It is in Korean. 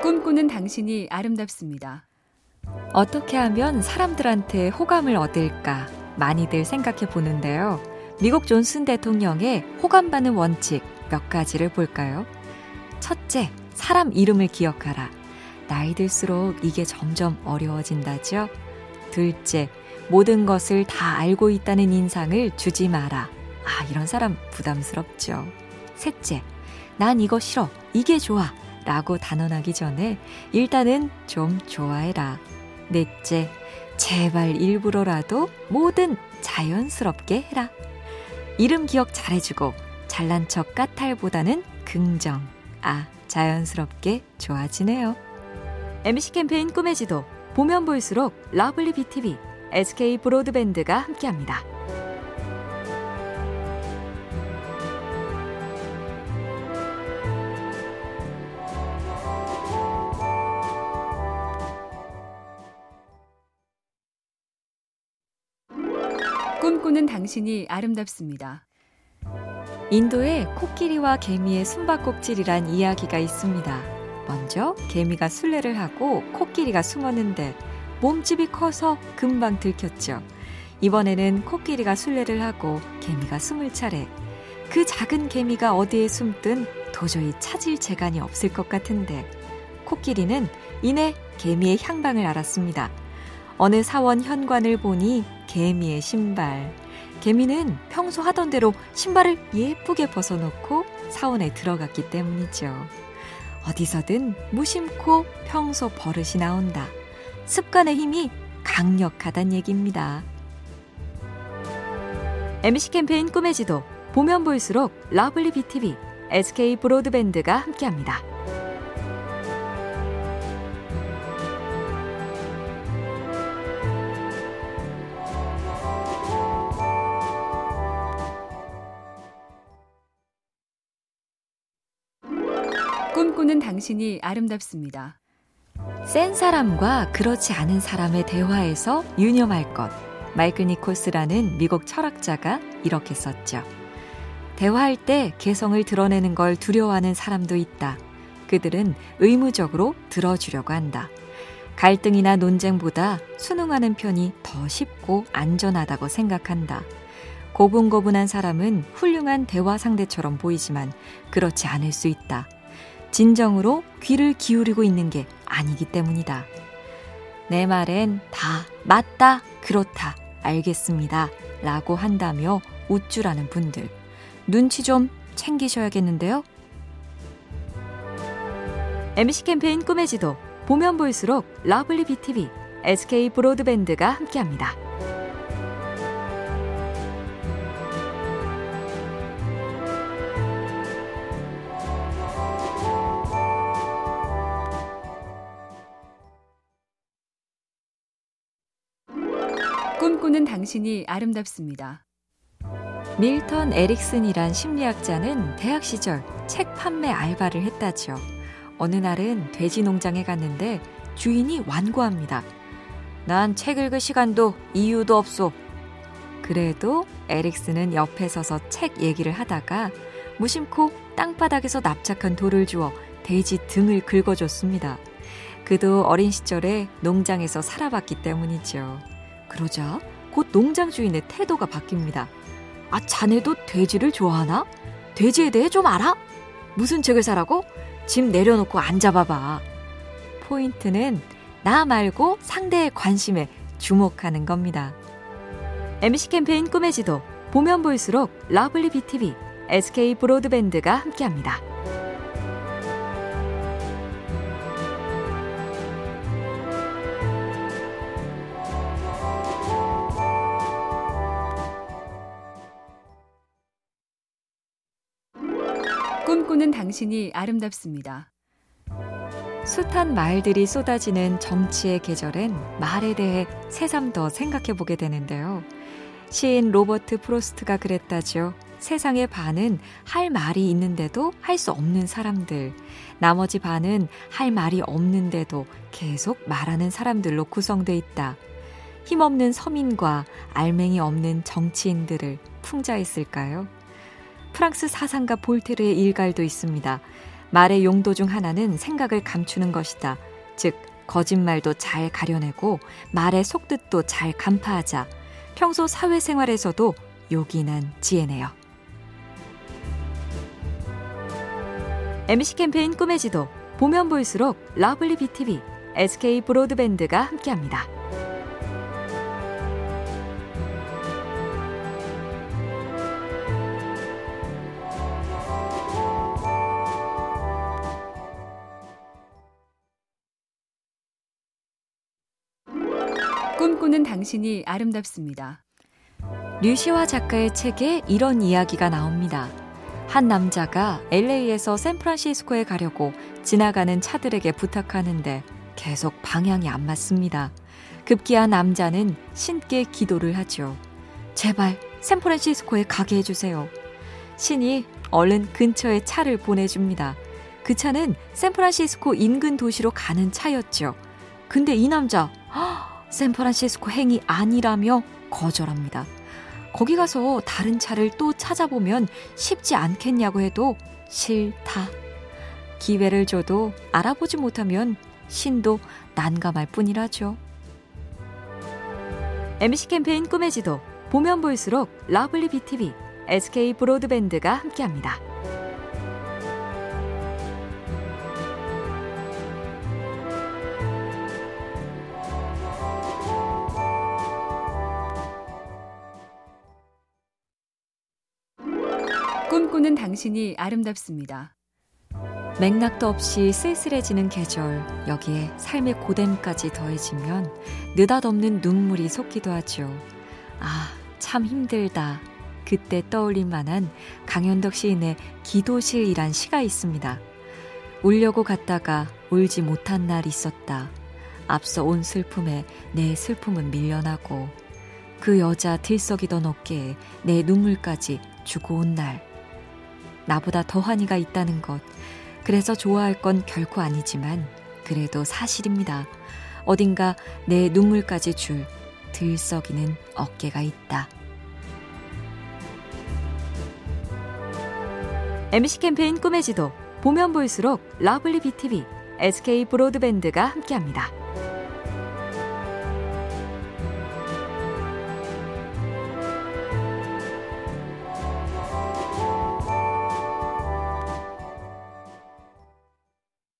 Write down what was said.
꿈꾸는 당신이 아름답습니다. 어떻게 하면 사람들한테 호감을 얻을까 많이들 생각해 보는데요. 미국 존슨 대통령의 호감받는 원칙 몇 가지를 볼까요? 첫째, 사람 이름을 기억하라. 나이 들수록 이게 점점 어려워진다죠. 둘째, 모든 것을 다 알고 있다는 인상을 주지 마라. 아, 이런 사람 부담스럽죠. 셋째, 난 이거 싫어. 이게 좋아. 라고 단언하기 전에 일단은 좀 좋아해라. 넷째, 제발 일부러라도 뭐든 자연스럽게 해라. 이름 기억 잘해주고 잘난 척 까탈보다는 긍정. 아, 자연스럽게 좋아지네요. MC 캠페인 꿈의 지도 보면 볼수록 lovely BTV, SK 브로드밴드가 함께합니다. 꿈꾸는 당신이 아름답습니다. 인도에 코끼리와 개미의 숨바꼭질이란 이야기가 있습니다. 먼저 개미가 순례를 하고 코끼리가 숨었는데 몸집이 커서 금방 들켰죠. 이번에는 코끼리가 순례를 하고 개미가 숨을 차례. 그 작은 개미가 어디에 숨든 도저히 찾을 재간이 없을 것 같은데 코끼리는 이내 개미의 향방을 알았습니다. 어느 사원 현관을 보니 개미의 신발. 개미는 평소 하던 대로 신발을 예쁘게 벗어놓고 사원에 들어갔기 때문이죠. 어디서든 무심코 평소 버릇이 나온다. 습관의 힘이 강력하단 얘기입니다. MC 캠페인 꿈의 지도 보면 볼수록 lovely BTV, SK 브로드밴드가 함께합니다. 꿈꾸는 당신이 아름답습니다. 센 사람과 그렇지 않은 사람의 대화에서 유념할 것. 마이클 니콜스라는 미국 철학자가 이렇게 썼죠. 대화할 때 개성을 드러내는 걸 두려워하는 사람도 있다. 그들은 의무적으로 들어주려고 한다. 갈등이나 논쟁보다 순응하는 편이 더 쉽고 안전하다고 생각한다. 고분고분한 사람은 훌륭한 대화 상대처럼 보이지만 그렇지 않을 수 있다. 진정으로 귀를 기울이고 있는 게 아니기 때문이다. 내 말엔 다 맞다, 그렇다, 알겠습니다. 라고 한다며 우쭐하는 분들. 눈치 좀 챙기셔야겠는데요? MC 캠페인 꿈의 지도 보면 볼수록 lovely BTV, SK 브로드밴드가 함께합니다. 꿈꾸는 당신이 아름답습니다. 밀턴 에릭슨이란 심리학자는 대학 시절 책 판매 알바를 했다죠. 어느 날은 돼지 농장에 갔는데 주인이 완고합니다. 난 책 읽을 시간도 이유도 없소. 그래도 에릭슨은 옆에 서서 책 얘기를 하다가 무심코 땅바닥에서 납작한 돌을 주어 돼지 등을 긁어줬습니다. 그도 어린 시절에 농장에서 살아봤기 때문이죠. 그러자 곧 농장 주인의 태도가 바뀝니다. 아, 자네도 돼지를 좋아하나? 돼지에 대해 좀 알아? 무슨 책을 사라고? 짐 내려놓고 앉아봐봐. 포인트는 나 말고 상대의 관심에 주목하는 겁니다. MC 캠페인 꿈의 지도 보면 볼수록 lovely BTV, SK 브로드밴드가 함께합니다. 꿈꾸는 당신이 아름답습니다. 숱한 말들이 쏟아지는 정치의 계절엔 말에 대해 새삼 더 생각해 보게 되는데요. 시인 로버트 프로스트가 그랬다죠. 세상의 반은 할 말이 있는데도 할 수 없는 사람들, 나머지 반은 할 말이 없는데도 계속 말하는 사람들로 구성돼 있다. 힘없는 서민과 알맹이 없는 정치인들을 풍자했을까요? 프랑스 사상가 볼테르의 일갈도 있습니다. 말의 용도 중 하나는 생각을 감추는 것이다. 즉, 거짓말도 잘 가려내고 말의 속뜻도 잘 간파하자. 평소 사회생활에서도 요긴한 지혜네요. MC 캠페인 꿈의 지도 보면 볼수록 lovely BTV, SK 브로드밴드가 함께합니다. 꿈꾸는 당신이 아름답습니다. 류시화 작가의 책에 이런 이야기가 나옵니다. 한 남자가 LA에서 샌프란시스코에 가려고 지나가는 차들에게 부탁하는데 계속 방향이 안 맞습니다. 급기야 남자는 신께 기도를 하죠. 제발 샌프란시스코에 가게 해주세요. 신이 얼른 근처에 차를 보내줍니다. 그 차는 샌프란시스코 인근 도시로 가는 차였죠. 근데 이 남자, 샌프란시스코 행이 아니라며 거절합니다. 거기 가서 다른 차를 또 찾아보면 쉽지 않겠냐고 해도 싫다. 기회를 줘도 알아보지 못하면 신도 난감할 뿐이라죠. MC 캠페인 꿈의 지도 보면 볼수록 lovely BTV, SK 브로드밴드가 함께합니다. 꿈꾸는 당신이 아름답습니다. 맥락도 없이 쓸쓸해지는 계절, 여기에 삶의 고됨까지 더해지면 느닷없는 눈물이 솟기도 하죠. 아, 참 힘들다. 그때 떠올릴 만한 강현덕 시인의 기도실이란 시가 있습니다. 울려고 갔다가 울지 못한 날 있었다. 앞서 온 슬픔에 내 슬픔은 밀려나고 그 여자 들썩이던 어깨에 내 눈물까지 주고 온 날. 나보다 더한 이가 있다는 것. 그래서 좋아할 건 결코 아니지만 그래도 사실입니다. 어딘가 내 눈물까지 줄 들썩이는 어깨가 있다. MC 캠페인 꿈의 지도 보면 볼수록 lovely BTV, SK 브로드밴드가 함께합니다.